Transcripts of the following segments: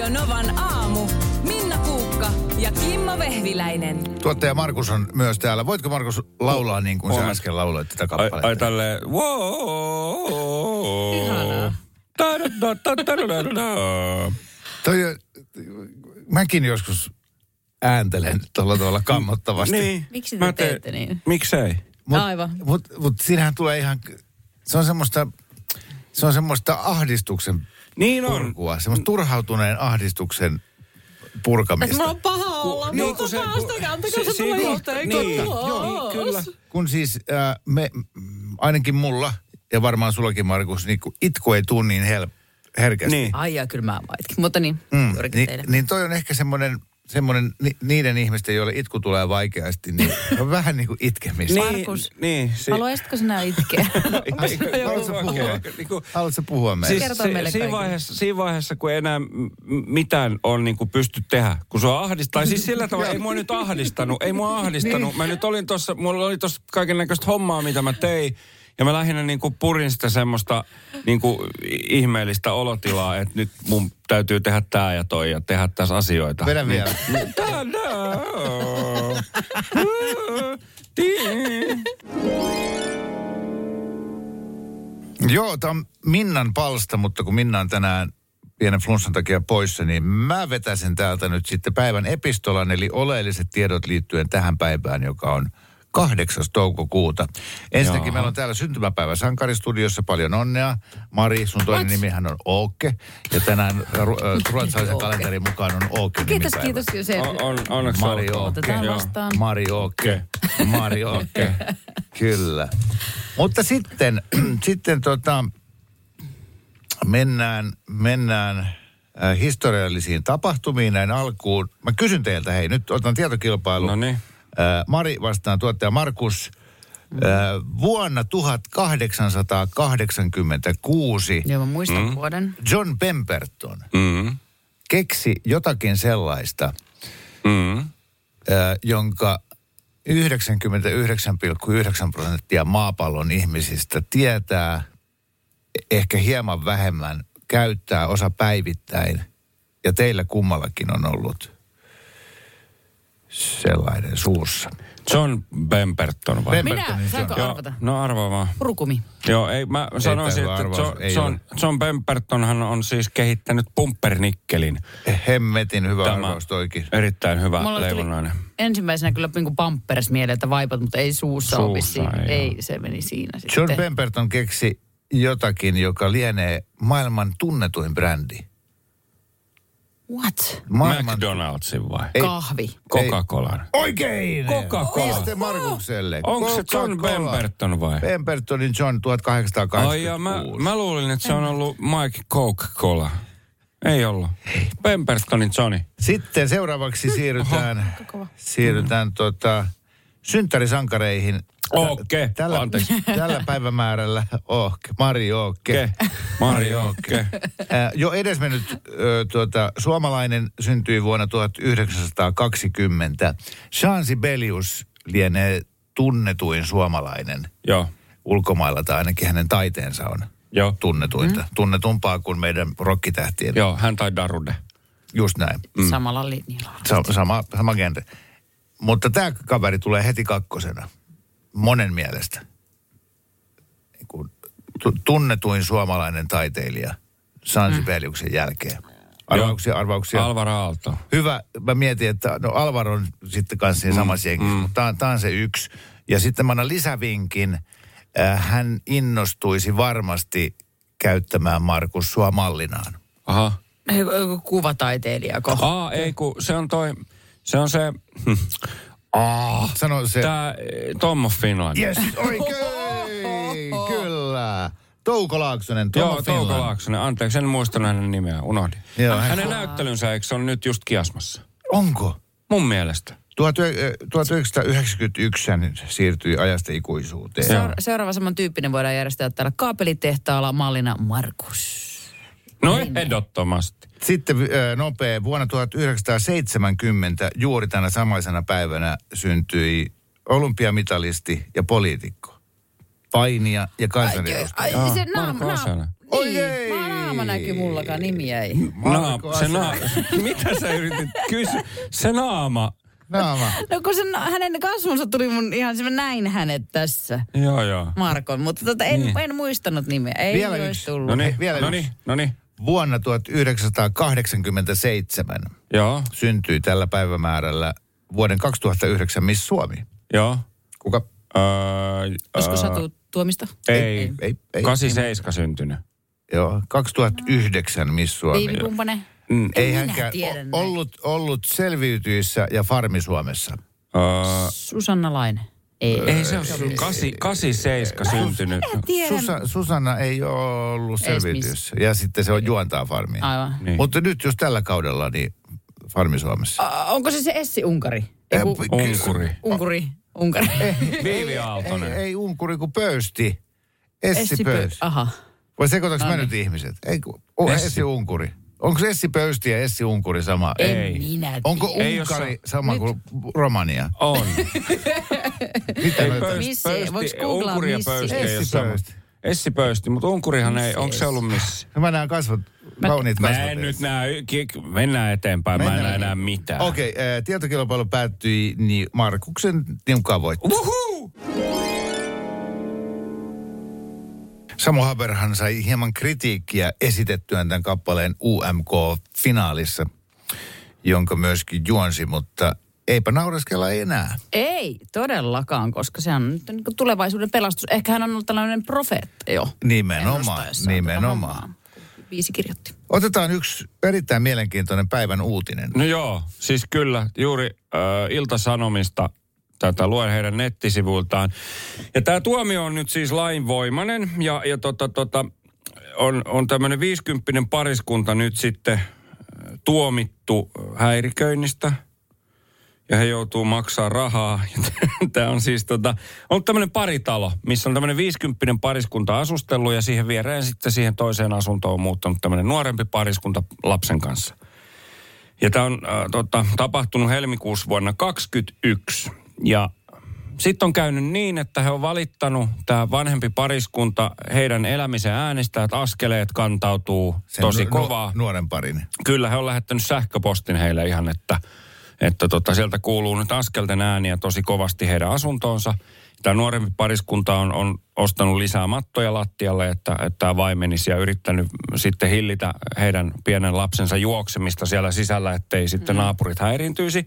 Radio Novan aamu. Minna Kuukka ja Kimmo Vehviläinen. Tuottaja Markus on myös täällä. Voitko Markus laulaa niin kuin sä äsken lauloit tätä Ai, kappaletta? ai tälleen, wow. Ihanaa. Toi, mäkin joskus ääntelen tuolla tavalla kammottavasti. Niin. Miksi te teen- teette niin? Miksei? Mut, Aivan. Mutta mut siinähän tulee ihan, se on semmoista, se on semmoista ahdistuksen Niin on. purkua, semmoista turhautuneen ahdistuksen Että purkamista. mulla on paha olla, Niin, mutta kun se- päästäkää, antakaa se se- tulee niin, jostain niin, joo, kyllä. Kun siis äh, me, ainakin mulla ja varmaan sullakin Markus, niin kun itku ei tuu niin hel- herkästi. Niin. Ai ja kyllä mä vaitkin. Mutta niin, Mm, juurikin niin, teille. niin toi on ehkä semmoinen, semmoinen ni, niiden ihmisten, joille itku tulee vaikeasti, niin on vähän niin kuin itkemistä. Niin, Markus, niin, si- Haluaisitko sinä itkeä? Joku- Haluatko puhua? Niinku- Haluatko puhua meille? Siis Kertoo meille se, siinä, vaiheessa, siinä vaiheessa, kun ei enää mitään on niin kuin pysty tehdä, kun sua ahdistaa. Siis sillä tavalla, ei mua nyt ahdistanut, ei mua ahdistanut. Mä nyt olin tuossa, mulla oli tuossa kaiken näköistä hommaa, mitä mä tein. Ja mä lähinnä niin kuin purin sitä semmoista niin kuin ihmeellistä olotilaa, että nyt mun täytyy tehdä tää ja toi ja tehdä tässä asioita. Vedä vielä. Ta-da! Joo, tämä on Minnan palsta, mutta kun Minna on tänään pienen flunssan takia poissa, niin mä vetäisin täältä nyt sitten päivän epistolan, eli oleelliset tiedot liittyen tähän päivään, joka on 8. toukokuuta. Ensinnäkin Joo. meillä on täällä syntymäpäivä Sankaristudiossa. Paljon onnea. Mari, sun toinen What? nimihän on Ookke. Ja tänään ru- äh, ruotsalaisen kalenterin mukaan on Ookke Kiitos, nimipäivä. kiitos. jo Se, On, on, onneksi Mari. Ookke. Vastaan. Mari Ookke. Mari Ookke. Kyllä. Mutta sitten, sitten tota, mennään, mennään äh, historiallisiin tapahtumiin näin alkuun. Mä kysyn teiltä, hei, nyt otan tietokilpailu. No niin. Mari vastaan tuottaja Markus. Vuonna 1886 Joo, mä muistan mm. vuoden. John Pemberton Mm, keksi jotakin sellaista, mm. jonka 99,9 prosenttia maapallon ihmisistä tietää, ehkä hieman vähemmän, käyttää osa päivittäin. Ja teillä kummallakin on ollut sellainen suussa. John Pemberton vai? Pem- Minä? Pembertonin Saanko John. arvata? No arvaa vaan. Purukumi. Joo, ei, mä sanoisin, että arvaus, John, ei John, ole. John Pembertonhan on siis kehittänyt pumpernikkelin. Hemmetin hyvä Tämä arvaus toikin. erittäin hyvä Mulla leivonnainen. ensimmäisenä kyllä niin pampers mieleen, että vaipat, mutta ei suussa, Suussa, vissiin. ei Ei, se meni siinä sitten. John Pemberton keksi jotakin, joka lienee maailman tunnetuin brändi. What? Maailman... McDonaldsin vai? Ei. Kahvi. Coca-Colan. Oikein! Coca-Cola. Piste Markukselle. Onko se John Coca-Cola. Pemberton vai? Pembertonin John 1886. Ai ja mä, mä luulin, että se on ollut Mike Coca-Cola. Ei ollut. Pembertonin Johnny. Sitten seuraavaksi siirrytään, siirrytään tota, synttärisankareihin. Ookke. Tällä, Anteeksi. tällä päivämäärällä, Mari Ookke. Ke. Mari Ookke. Äh, jo edesmennyt ö, tuota, suomalainen syntyi vuonna 1920. Jean Sibelius lienee tunnetuin suomalainen Joo. ulkomailla, tai ainakin hänen taiteensa on Joo. tunnetuinta. Tunnetumpaa kuin meidän rokkitähtien. Joo, hän tai Darude. Just näin. Mm. Samalla linjalla. Sa- sama, sama genre. Mutta tämä kaveri tulee heti kakkosena. Monen mielestä. Niin kuin tu- tunnetuin suomalainen taiteilija Jean Sibeliuksen jälkeen. Arvauksia, arvauksia. Alvar Aalto. Hyvä. Mä mietin, että no Alvaro on sitten kanssa siinä samassa jengissä, mutta tämä on se yksi. Ja sitten mä annan lisävinkin. Äh, hän innostuisi varmasti käyttämään Markus sua mallinaan. Aha. Kuvataiteilijako? Aa, ei kun se on toi, se on se, aa, Sano se. tää Tom of Finland. Yes, oikein, kyllä. Touko Laaksonen, Tom Joo, Touko. Laaksonen. Anteeksi, en muistanut hänen nimeä, unohdin. Joo, hän- Hänen näyttelynsä, eikö se on nyt just kiasmassa? Onko? Mun mielestä. 1991 hän siirtyi ajasta ikuisuuteen. Seura- seuraava samantyyppinen voidaan järjestää täällä kaapelitehtaalla mallina Markus. No ehdottomasti. Sitten nopea. Vuonna 1970 juuri tänä samaisena päivänä syntyi olympiamitalisti ja poliitikko. Painija ja kansanedustaja. Ai, se Marko naam, naam, Osanen. Oi niin, ei! mä naama näkyy mullakaan, nimi ei. Naam, se Asela. na, mitä sä yritit kysyä? Se naama. Naama. No kun se, hänen kasvonsa tuli mun ihan, se mä näin hänet tässä, Joo, joo. Markon, mutta tota, en, Niin. en muistanut nimeä. Ei Vielä olisi yksi. tullut. No niin, Vielä no niin, no niin. Vuonna 1987 Joo, syntyi tällä päivämäärällä vuoden 2009 Miss Suomi. joo. Kuka? Öö, Olisiko öö, Satu Tuomista? Ei, Ei, ei, ei. 87 syntynyt. Joo, 2009 Miss Suomi. Viivi Kumpanen? Mm, Ei hänkään ollut, ollut selviytyissä ja farmi Suomessa. öö, Susanna Laine. Ei. ei se ole sun 87 syntynyt. Susa, Susanna ei ole ollut Ees selviytyissä. Ja sitten se on juontaa farmia. Aivan. Niin. Mutta nyt just tällä kaudella, niin farmi Suomessa. A, onko se se Essi Unkari? Ei, ky- Unkuri. Unkuri. Unkari. Viivi ei, Aaltonen. ei unkuri kuin pöysti. Essi, Essi pöysti. Pö- Aha. Vai sekoitaks mä No niin. nyt ihmiset? Ei, kun- oh, Essi. Essi. Unkuri. Onko Essi Pöysti ja Essi Unkuri sama? En Ei. minä Onko tiedä. Ei Unkari jos sama Nyt- kuin Romania? On. Mitä Ei pöysti, Missi, pöysti, voiko googlaa Unkuri ja missi? pöysti ei ole Essi sama. Pöysti. Essi Pöysti, mutta Unkurihan ei, Missi onko se ollut missi? No Mä näen kasvot, kauniit kasvot. Mä en nyt näe, mennään eteenpäin, mä en Mennään. näe enää mitään. Okei, okay, äh, tietokilpailu päättyi niin Markuksen tiukkaan voittoon. Uhu! Samu Haberhan sai hieman kritiikkiä esitettyään tämän kappaleen UMK-finaalissa, jonka myöskin juonsi, mutta eipä naureskella enää. Ei todellakaan, koska se on nyt niin tulevaisuuden pelastus. Ehkä hän on ollut tällainen profeetta jo. Nimenomaan, nimenomaan. Viisi kirjoitti. Otetaan yksi erittäin mielenkiintoinen päivän uutinen. No joo, siis kyllä, juuri äh, Ilta-Sanomista tätä luen heidän nettisivuiltaan. Ja tämä tuomio on nyt siis lainvoimainen ja, ja tota, tota, on, on tämmöinen 50 pariskunta nyt sitten äh, tuomittu häiriköinnistä. Ja he joutuu maksaa rahaa. Tämä on siis tota, on tämmöinen paritalo, missä on tämmöinen 50 pariskunta asustellut ja siihen viereen sitten siihen toiseen asuntoon on muuttanut tämmöinen nuorempi pariskunta lapsen kanssa. Ja tämä on äh, tota, tapahtunut helmikuussa vuonna 2021. Ja sitten on käynyt niin, että he on valittanut, tämä vanhempi pariskunta, heidän elämisen äänestä, että askeleet kantautuu Sen tosi nu- kovaa. Nu- nuoren parin. Kyllä, he on lähettänyt sähköpostin heille ihan, että, että tota, sieltä kuuluu nyt askelten ääniä tosi kovasti heidän asuntoonsa. Tämä nuorempi pariskunta on, on ostanut lisää mattoja lattialle, että, että tämä vaimenisi ja yrittänyt sitten hillitä heidän pienen lapsensa juoksemista siellä sisällä, ettei sitten naapurit häiriintyisi.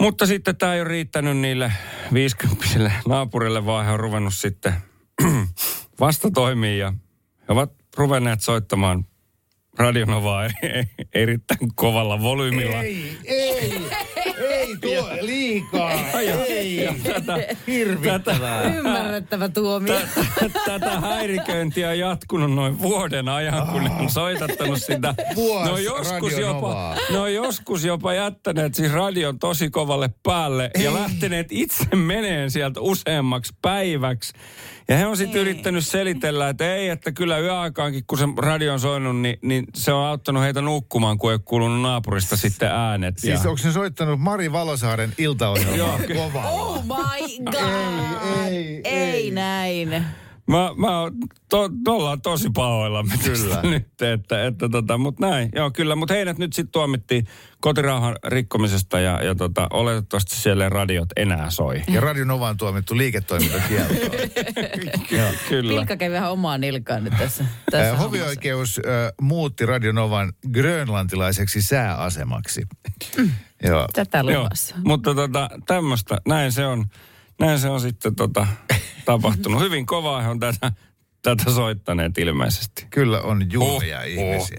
Mutta sitten tämä ei ole riittänyt niille 50 naapurille, vaan he on ruvennut sitten vastatoimiin ja he ovat ruvenneet soittamaan Radionovaa eri- erittäin kovalla volyymilla. Ei, ei, ei tuo liikaa. Ei, Tätä, hirvittävää. Ymmärrettävä tuomio. tätä häiriköintiä on jatkunut noin vuoden ajan, kun ne on soitattanut sitä. Vuosi ne on joskus jopa, on joskus jopa jättäneet siis radion tosi kovalle päälle ja lähteneet itse meneen sieltä useammaksi päiväksi. Ja he on sitten yrittänyt selitellä, että ei, että kyllä yöaikaankin, kun se radio on soinut, niin, niin se on auttanut heitä nukkumaan, kun ei ole kuulunut naapurista sitten äänet. Siis ja... onko se soittanut Mari Valosaaren iltaohjelmaa kovaa? Oh my god! ei, ei näin. Mä, mä oon, to, to, ollaan tosi pahoillamme Kyllä. nyt, että, että tota, mutta näin, joo kyllä, mutta heidät nyt sitten tuomittiin kotirauhan rikkomisesta ja, ja tota, oletettavasti siellä radiot enää soi. Ja Radio Nova on tuomittu liiketoimintakieltoon. Joo. Kyllä. Pilkka kävi vähän omaa nilkkaan nyt tässä. tässä. Hovioikeus äh, muutti Radio Novan grönlantilaiseksi sääasemaksi. Joo. Tätä Joo, luvassa. mutta tota, tämmöistä, näin se on, näin se on sitten tota, tapahtunut. Hyvin kovaa he on tätä, tätä soittaneet ilmeisesti. Kyllä on julmia Oh, oh. ihmisiä.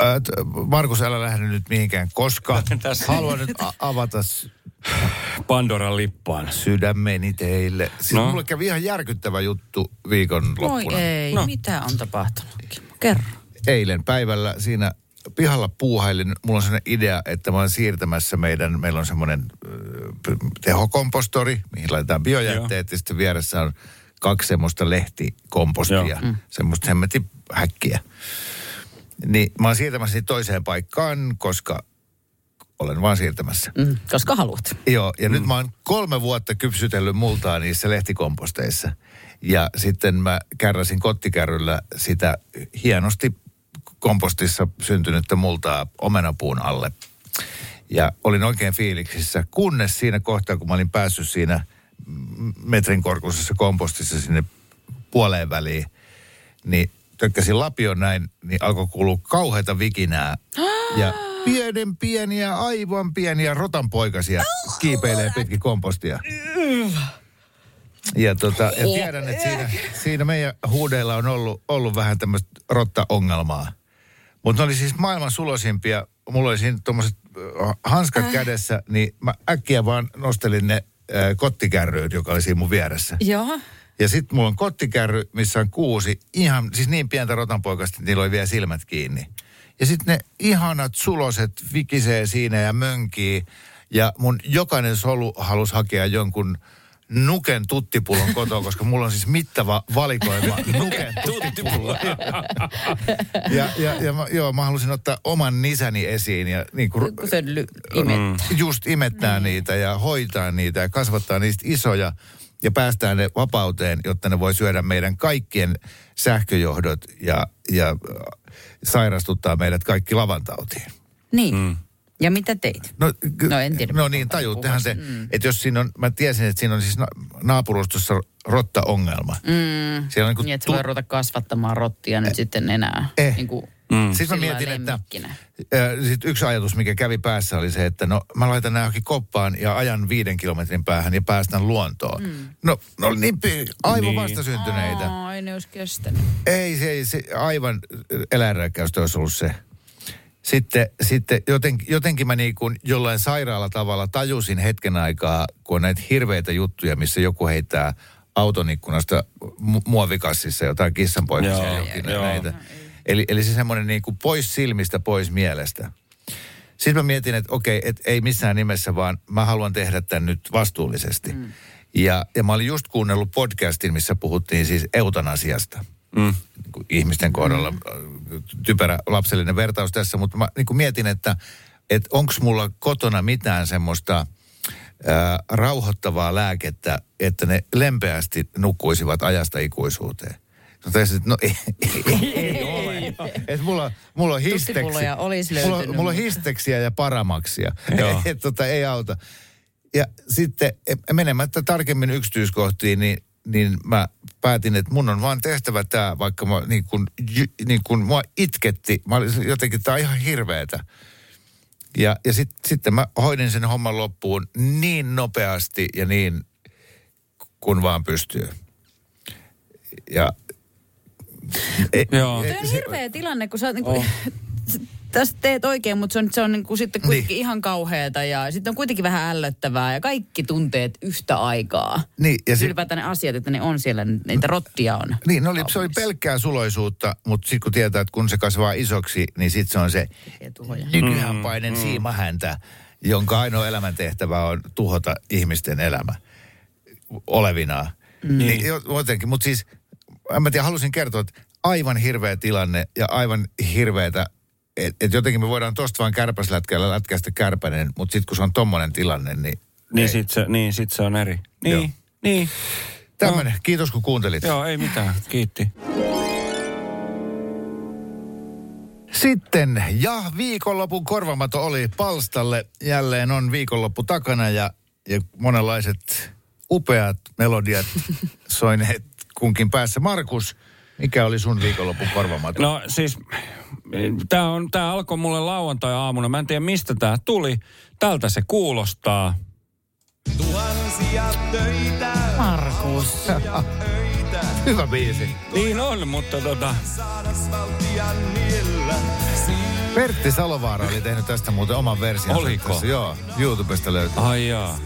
Äh, t- Markus, älä lähde nyt mihinkään, koska Tässä- haluan nyt a- avata s- Pandoran lippaan. sydämeni teille. Siis No. mulle kävi ihan järkyttävä juttu viikon Oi ei, No. mitä on tapahtunut? Kerro. Eilen päivällä siinä pihalla puuhailin. Mulla on sellainen idea, että mä oon siirtämässä meidän, meillä on semmoinen äh, tehokompostori, mihin laitetaan biojätteet ja sitten vieressä on kaksi semmoista lehtikompostia, Joo. mm. semmoista hemmetin häkkiä. Niin mä oon siirtämässä toiseen paikkaan, koska olen vaan siirtämässä. Mm, koska haluat. Joo, ja mm. nyt mä oon kolme vuotta kypsytellyt multaa niissä lehtikomposteissa. Ja sitten mä kärräsin kottikärryllä sitä hienosti kompostissa syntynyttä multaa omenapuun alle. Ja olin oikein fiiliksissä, kunnes siinä kohtaa, kun mä olin päässyt siinä metrin korkuisessa kompostissa sinne puoleen väliin, niin tökkäsin lapion näin, niin alkoi kuulua kauheita vikinää. Ja pienen pieniä, aivan pieniä rotanpoikasia kiipeilee pitkin kompostia. Ja, tota, ja tiedän, että siinä, siinä meidän huudeilla on ollut, ollut vähän tämmöistä rotta-ongelmaa. Mutta ne oli siis maailman sulosimpia. Mulla oli siinä tuommoiset hanskat kädessä, niin mä äkkiä vaan nostelin ne äh, kottikärryyn, joka oli siinä mun vieressä. Joo. Ja sitten mulla on kottikärry, missä on kuusi, ihan, siis niin pientä rotanpoikasta, että niillä oli vielä silmät kiinni. Ja sitten ne ihanat suloset vikisee siinä ja mönkii. Ja mun jokainen solu halusi hakea jonkun Nuken tuttipullon kotoa, koska mulla on siis mittava valikoima Nuken tuttipulloa. ja, ja, ja mä, joo, mä halusin ottaa oman nisäni esiin ja niin kuin, Kun se ly- imettää. just imettää niitä ja hoitaa niitä ja kasvattaa niistä isoja ja päästään ne vapauteen, jotta ne voi syödä meidän kaikkien sähköjohdot ja, ja äh, sairastuttaa meidät kaikki lavantautiin. Niin. Mm. Ja mitä teit? No, ky- No, en tiedä, No niin, tajuuttehan se. Mm. että jos siinä on, mä tiesin, että siinä on siis na- naapurustossa rotta-ongelma. Mm. Siellä on Niin, että se voi ruveta kasvattamaan rottia nyt sitten enää. Eh. Niin kuin Mm. Sitten mä mietin, että lemmikkinä. sitten yksi ajatus, mikä kävi päässä, oli se, että no mä laitan nämä johonkin koppaan ja ajan viiden kilometrin päähän ja päästän luontoon. Mm. No, no niin aivan Niin. vastasyntyneitä. Aa, ei ne olisi kestänyt. Ei, se, ei, se aivan eläinrääkkäystä olisi ollut se. Sitten, sitten joten, jotenkin mä niin kuin jollain sairaalla tavalla tajusin hetken aikaa, kun on näitä hirveitä juttuja, missä joku heittää auton ikkunasta mu- muovikassissa jotain kissanpoikasia Joo, jokin joo. näitä. Eli, eli se semmoinen niin kuin pois silmistä, pois mielestä. Sitten mä mietin, että okei, et ei missään nimessä, vaan mä haluan tehdä tämän nyt vastuullisesti. Mm. Ja, ja mä olin just kuunnellut podcastin, missä puhuttiin siis eutanasiasta. Mm. Niin kuin ihmisten kohdalla typerä lapsellinen vertaus tässä, mutta mä niin kuin mietin, että, että onko mulla kotona mitään semmoista ää, rauhoittavaa lääkettä, että ne lempeästi nukkuisivat ajasta ikuisuuteen. No, tässä, no ei, ei, ei ole. Et mulla, mulla on histeksi. Tuttipulloja olisi Mulla, mulla on histeksiä ja paramaksia. Et, tota, ei auta. Ja sitten menemättä tarkemmin yksityiskohtiin, niin, niin mä päätin, että mun on vaan tehtävä tämä, vaikka mä, niin kun, niin kun mua itketti. Mä olin jotenkin, tää on ihan hirveetä. Ja, ja sit, sitten mä hoidin sen homman loppuun niin nopeasti ja niin kun vaan pystyy. Ja e, Joo. Toi on hirveä tilanne, kun sä oot niinku, oh. tästä teet oikein, mutta se on, se on niinku sitten kuitenkin Niin. ihan kauheata ja sitten on kuitenkin vähän ällöttävää ja kaikki tunteet yhtä aikaa. niin, ja sit, Ylipäätään ne asiat, että ne on siellä, niitä rottia on. Niin, ne oli, se oli pelkkää suloisuutta, mutta sitten kun tietää, että kun se kasvaa isoksi, niin sitten se on se tuhoja. nykyhänpainen mm, siimahäntä, jonka ainoa elämäntehtävä on tuhota ihmisten elämä olevinaan. Mm. Niin, jo- jotenkin, mutta siis, en mä tiedä, halusin kertoa, että aivan hirveä tilanne ja aivan hirveätä, että et jotenkin me voidaan tosta vaan kärpäslätkällä lätkästä kärpänen, mutta sitten kun se on tommonen tilanne, niin... Niin ei. sit, se, niin sit se on eri. Niin, Joo. niin. Tämmönen, kiitos kun kuuntelit. Joo, ei mitään. Kiitti. Sitten, ja viikonlopun korvamato oli palstalle. Jälleen on viikonloppu takana ja, ja monenlaiset upeat melodiat soineet kunkin päässä. Markus, mikä oli sun viikonlopun korvamato? No siis, tämä on, tää alkoi mulle lauantai-aamuna. Mä en tiedä, mistä tämä tuli. Tältä se kuulostaa. Markus. Hyvä biisi. Niin on, mutta tota... Pertti Salovaara oli tehnyt tästä muuten oman version. Oliko? Tässä, joo, YouTubesta löytyy. Ai jaa.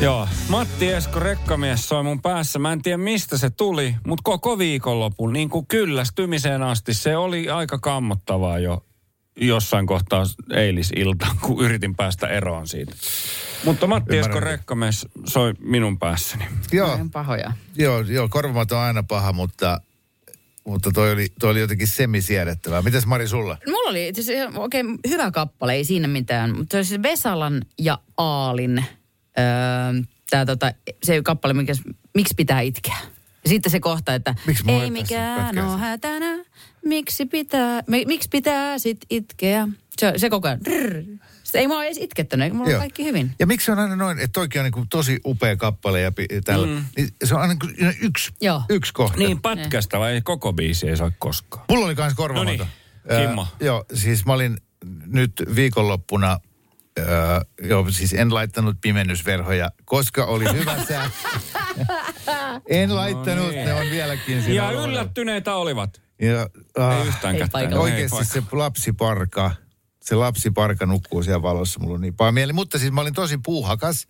Joo, Matti Esko Rekkamies soi mun päässä. Mä en tiedä mistä se tuli, mutta koko viikonlopun niin kuin kyllästymiseen asti se oli aika kammottavaa jo jossain kohtaa eilisiltaan, kun yritin päästä eroon siitä. Mutta Matti Esko. Rekkamies soi minun päässäni. Joo, pahoja. joo, joo, korvamato on aina paha, mutta mutta toi oli, toi oli jotenkin semisiedettävää. Mitäs Mari sulla? Mulla oli itse asiassa oikein hyvä kappale, ei siinä mitään. Mutta se oli siis Vesalan ja Aalin öö, tää tota, se kappale, mikä, miksi pitää itkeä. Ja sitten se kohta, että Miksi ei mikään ole hätänä, miksi pitää, mi, miksi pitää sit itkeä. Se, se koko ajan. Sitten ei mua edes itkettänyt, mulla Joo. on kaikki hyvin. Ja miksi se on aina noin, että toikin on niin kuin tosi upea kappale ja tällä. Mm. Niin se on aina niin kuin yksi, Joo. yksi kohta. Niin pätkästä vai koko biisi ei saa koskaan. Mulla oli kans korvamaton. Noniin, Kimmo. Ää, joo, siis mä olin nyt viikonloppuna, ää, joo, siis en laittanut pimennysverhoja, koska oli hyvä sää. en laittanut, niin. ne on vieläkin siinä. Ja yllättyneitä olivat. Ja, Ei ah, yhtään Ei kättä. paikalla. Oikeasti se lapsiparka, se lapsiparka nukkuu siellä valossa. Mulla on niin paha mieli. Mutta siis mä olin tosi puuhakas.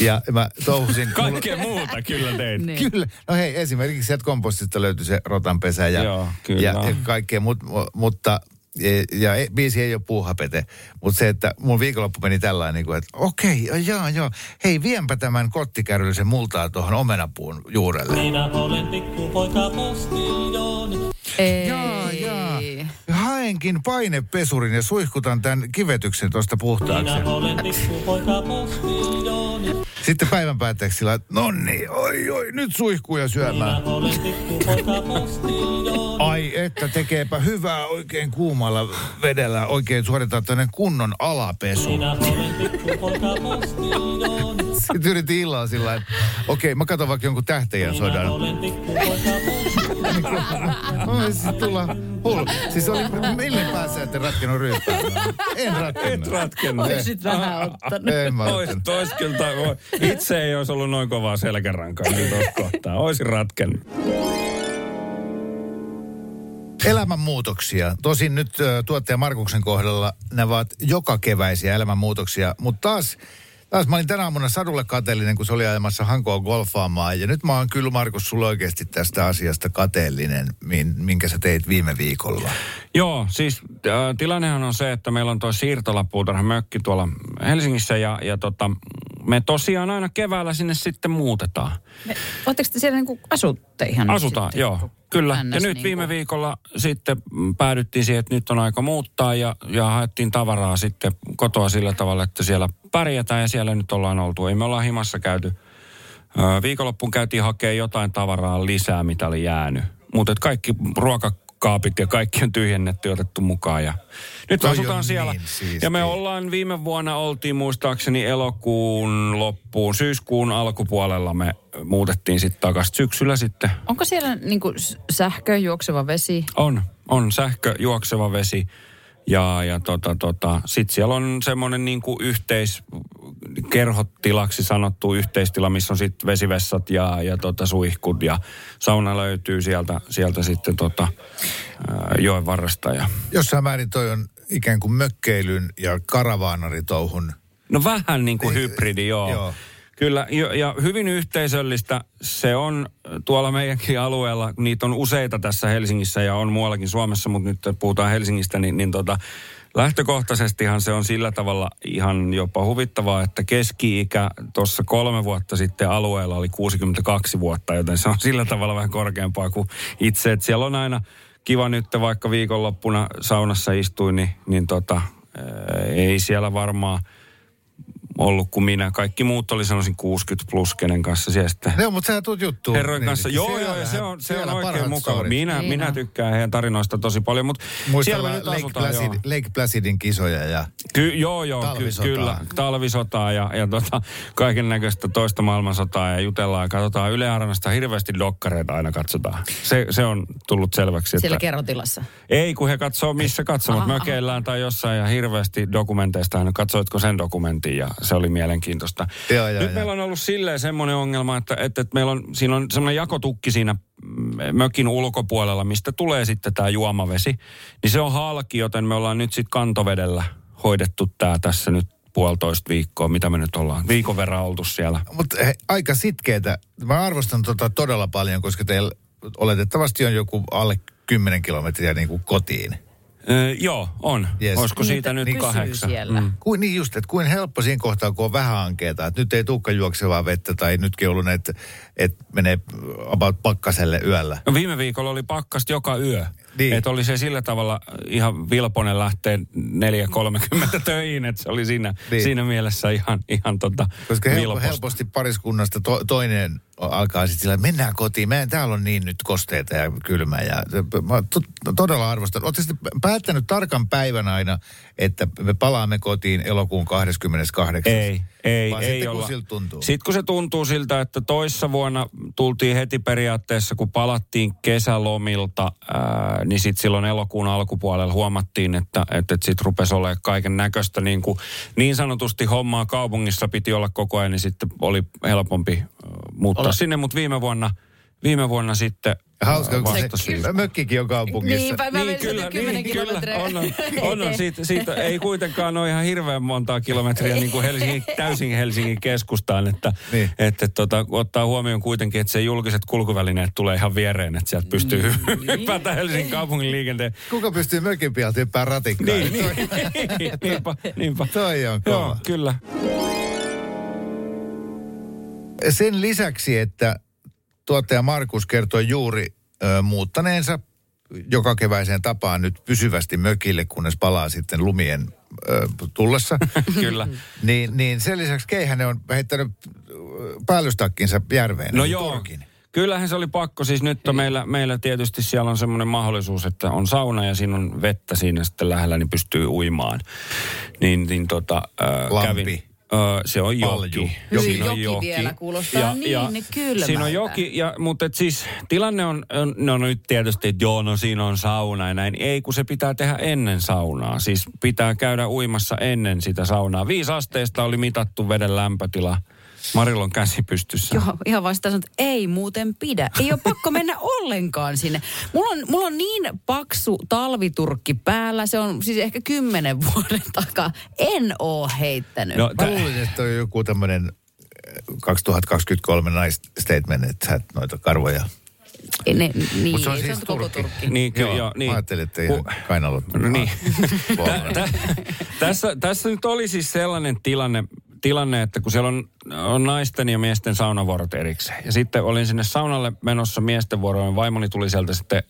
Ja mä touhusin... Kaikkea muuta kyllä teit. Niin. Kyllä. No hei, esimerkiksi sieltä kompostista löytyi se rotanpesä ja, Joo, kyllä. ja, ja kaikkea, mut, mu- mutta e- ja e- biisi ei ole puuhapete, mutta se, että mun viikonloppu meni tällainen, niin kuin, että okei, okay, joo, joo, hei, vienpä tämän kottikärryllisen multaa tuohon omenapuun juurelle. Minä olen pikkupoika postiljooni. Ei. Jaa, jaa. Haenkin painepesurin ja suihkutan tämän kivetyksen tuosta puhtaaksi. Sitten päivän päätteeksi sillä, että no niin, oi, oi, nyt suihkuu ja syömään. Ai että tekeepä hyvää oikein kuumalla vedellä, oikein suoritetaan tämmöinen kunnon alapesu. Sitten yritin illalla sillä että okei, mä katson vaikka jonkun tähtäjän Minä sodan. Siis tulla hullu. Siis oli millen päässä, että ratkennut ryyppää. En ratkennut. Et ratkennut. Oisit vähän ottanut. En mä Ois, ratkennut. tois kyllä, itse ei olisi ollut noin kovaa selkärankaa niin tuossa kohtaa. Oisin ratkennut. Elämänmuutoksia. Tosin nyt tuottaja Markuksen kohdalla ne ovat joka keväisiä elämänmuutoksia, mutta taas, taas mä olin tänä aamuna sadulle kateellinen, kun se oli ajamassa Hankoon golfaamaan. Ja nyt mä oon kyllä, Markus, sulle oikeasti tästä asiasta kateellinen, min- minkä sä teit viime viikolla. Joo, siis äh, tilannehan on se, että meillä on tuo siirtolapuutarha mökki tuolla Helsingissä ja, ja tota, me tosiaan aina keväällä sinne sitten muutetaan. Oletteko te siellä niinku asutte ihan Asutaan, sitten? joo. Kyllä. Ja nyt niinku- viime viikolla sitten päädyttiin siihen, että nyt on aika muuttaa ja, ja haettiin tavaraa sitten kotoa sillä tavalla, että siellä pärjätään ja siellä nyt ollaan oltu. Ei me ollaan himassa käyty. Viikonloppuun käytiin hakemaan jotain tavaraa lisää, mitä oli jäänyt. Mutta kaikki ruokakaapit ja kaikki on tyhjennetty ja otettu mukaan. Ja nyt Toi asutaan siellä. niin siistiä. ja me ollaan viime vuonna oltiin muistaakseni elokuun loppuun, syyskuun alkupuolella me muutettiin sitten takaisin syksyllä sitten. Onko siellä niinku sähkö, juokseva vesi? On, on sähkö, juokseva vesi ja, ja tota, tota, sitten siellä on semmoinen niin kuin yhteis, kerhotilaksi sanottu yhteistila, missä on sitten vesivessat ja, ja tota, suihkut ja sauna löytyy sieltä, sieltä sitten tota, joen varresta. Ja. Jossain määrin toi on ikään kuin mökkeilyn ja karavaanaritouhun. No vähän niin kuin hybridi, joo. Joo. Kyllä, ja, ja hyvin yhteisöllistä se on tuolla meidänkin alueella. Niitä on useita tässä Helsingissä ja on muuallakin Suomessa, mutta nyt puhutaan Helsingistä, niin, niin tota, lähtökohtaisestihan se on sillä tavalla ihan jopa huvittavaa, että keski-ikä tuossa kolme vuotta sitten alueella oli 62 vuotta, joten se on sillä tavalla vähän korkeampaa kuin itse. Että siellä on aina kiva nyt, vaikka viikonloppuna saunassa istuin, niin, niin tota, ei siellä varmaan ollut kuin minä. Kaikki muut oli sanoisin 60 plus, kenen kanssa siellä sitten Joo, mutta sä tuut juttuun. herrojen kanssa. Joo, joo, ja se on, se on oikein mukava. Minä, Niin minä on. tykkään heidän tarinoista tosi paljon, mutta siellä nyt Lake, asutaan, joo. Placid, Lake Placidin kisoja ja Ky- joo, joo, ky- Talvisotaa. kyllä. Talvisotaa ja, ja tota, kaiken näköistä toista maailmansotaa ja jutellaan ja katsotaan Yle Areenasta hirveästi dokkareita aina katsotaan. Se, se on tullut selväksi. Siellä Että kerrotilassa. ei, kun he katsoo missä katsovat, Aha, mökeillään tai jossain ja hirveästi dokumenteista aina. Katsoitko sen dokumentin ja se oli mielenkiintoista. Joo, joo, Nyt joo. meillä on ollut silleen semmoinen ongelma, että, että, että meillä on, siinä on semmoinen jakotukki siinä mökin ulkopuolella, mistä tulee sitten tämä juomavesi. Niin se on halki, joten me ollaan nyt sitten kantovedellä hoidettu tämä tässä nyt puolitoista viikkoa, mitä me nyt ollaan. Viikon verran oltu siellä. Mutta aika sitkeetä. Mä arvostan tota todella paljon, koska teillä oletettavasti on joku alle 10 kilometriä niin kuin kotiin. Öö, joo, on. Yes. Olisiko Niin, siitä nyt kahdeksan? siellä. Mm. Kuin, niin just, että kuin helppo siinä kohtaa, kun on vähän ankeeta, että nyt ei tukka juoksevaa vettä tai nytkin ollut, että, että menee about pakkaselle yöllä. No viime viikolla oli pakkasta joka yö. Niin. Että oli se sillä tavalla ihan vilponen lähtee 4.30 töihin, että se oli siinä, Niin. siinä mielessä ihan, ihan tota Koska helpo, helposti pariskunnasta to, toinen alkaa sitten sillä, mennään kotiin. Meidän täällä on niin nyt kosteita ja kylmä. Ja, mä to, todella arvostan. Oletteko sitten päättänyt tarkan päivän aina, että me palaamme kotiin elokuun 28. Ei, ei, Vaan ei sitten, kun olla. siltä tuntuu. Sitten kun se tuntuu siltä, että toissa vuonna tultiin heti periaatteessa, kun palattiin kesälomilta, ää, niin sitten silloin elokuun alkupuolella huomattiin, että, että, että sitten rupesi olemaan kaiken näköistä niin, kuin, niin sanotusti hommaa kaupungissa piti olla koko ajan, niin sitten oli helpompi muuttaa Olla- sinne, mutta viime vuonna, viime vuonna sitten Hauska, kun se mökkikin on kaupungissa. Niinpä, mä Niin, kyllä, kyllä, 10 niin, kyllä, kilometriä. on, on, on, on. Siitä, siitä ei kuitenkaan ole ihan hirveän montaa kilometriä niin kuin Helsingin, täysin Helsingin keskustaan, että, Niin. että tota, ottaa huomioon kuitenkin, että se julkiset kulkuvälineet tulee ihan viereen, että sieltä pystyy Niin. hypätä Helsingin kaupungin liikenteen. Kuka pystyy mökin pialta hyppää ratikkaan? Niin, niin, niinpä, niinpä. Toi on kova. Joo, kyllä. Sen lisäksi, että tuottaja Markus kertoi juuri ö, muuttaneensa joka keväiseen tapaan nyt pysyvästi mökille, kunnes palaa sitten lumien ö, tullessa. Kyllä. niin, niin sen lisäksi Keihänen on heittänyt päällystakkinsa järveen. No joo, Turkin. kyllähän se oli pakko. Siis nyt on meillä, meillä tietysti siellä on semmoinen mahdollisuus, että on sauna ja siinä on vettä siinä sitten lähellä, niin pystyy uimaan. Niin, niin tota, äh, Lampi. kävin. Ö, se on joki. Joki. Siinä on Joki vielä kuulostaa niin kylmältä. Siinä on joki, ja, mutta et siis tilanne on, on, no nyt tietysti, että joo, no siinä on sauna ja näin. Ei, kun se pitää tehdä ennen saunaa. Siis pitää käydä uimassa ennen sitä saunaa. Viisi asteesta oli mitattu veden lämpötila. Marilon käsi pystyssä. Joo, ihan vasta sanonut, että ei muuten pidä. Ei ole pakko mennä ollenkaan sinne. Mulla on, mulla on niin paksu talviturkki päällä, se on siis ehkä kymmenen vuoden takaa. En oo heittänyt. No, Mä luulin, että on joku tämmöinen 2023 naisstatement, että sä et noita karvoja. ne, niin, Mut se on se siis on koko Turkki. Turkki. Niin, kyllä, joo, Joo, niin. Mä ajattelin, että ihan kainalot. No niin. Tä- tässä, tässä nyt oli siis sellainen tilanne, tilanne, että kun siellä on, on naisten ja miesten saunavuorot erikseen. Ja sitten olin sinne saunalle menossa miesten vuoroon. Vaimoni tuli sieltä sitten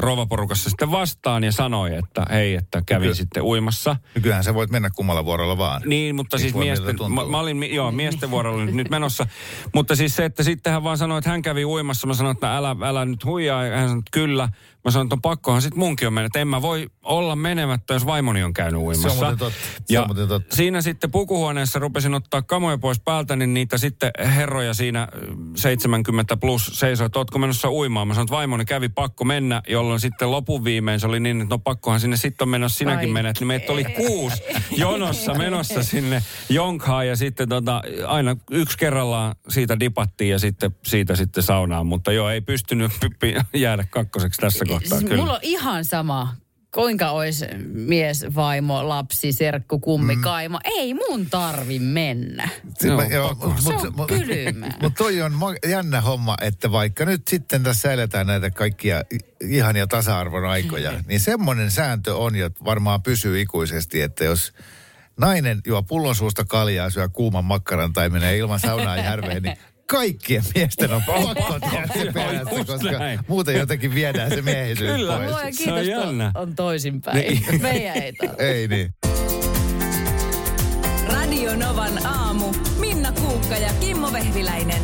rovaporukassa sitten vastaan ja sanoi, että hei, että kävin Kyllä. sitten uimassa. Nykyään sä voit mennä kummalla vuorolla vaan. Niin, mutta siis Riippuen miltä miesten, mä, mä olin, joo, miesten vuorolla nyt, nyt menossa. Mutta siis se, että sitten hän vaan sanoi, että hän kävi uimassa. Mä sanoin, että älä, älä nyt huijaa. Ja hän sanoi, että kyllä. Mä sanoin, että on pakkohan sitten munkin on mennä. Että en mä voi olla menemättä, jos vaimoni on käynyt uimassa. muuten totta. Se ja on muuten totta. siinä sitten pukuhuoneessa rupesin ottaa kamoja pois päältä, niin niitä sitten herroja siinä ö, 70 plus seisoi, että ootko menossa uimaan. Mä sanoin, että vaimoni kävi pakko mennä, jolloin sitten lopun viimein se oli niin, että no pakkohan sinne sitten on menossa sinäkin menet. Niin meitä oli kuusi jonossa menossa sinne jonkhaan ja sitten tota, aina yksi kerrallaan siitä dipattiin ja sitten siitä sitten saunaan. Mutta joo, ei pystynyt py- py- jäädä kakkoseksi tässä kohtaa. Kyllä. mulla on ihan sama, kuinka olisi mies, vaimo, lapsi, serkku, kummi, Mm. kaimo. Ei mun tarvi mennä. Se, Joo, mä- joo, pakko. mut- Se mut- on mut- kylmää. Mutta toi on jännä homma, että vaikka nyt sitten tässä eletään näitä kaikkia ihania tasa-arvon aikoja, niin semmoinen sääntö on ja varmaan pysyy ikuisesti, että jos nainen juo pullon suusta kaljaa, syö kuuman makkaran tai menee ilman saunaa järveen, niin kaikkien miesten on pakko tehdä perässä, koska näin. muuten jotenkin viedään se miehisyys Kyllä. pois. Luoja Se on kiitos, jännä. on, on toisinpäin. Niin. Meidän ei tarvitse. Ei niin. Radio Novan aamu. Minna Kuukka ja Kimmo Vehviläinen.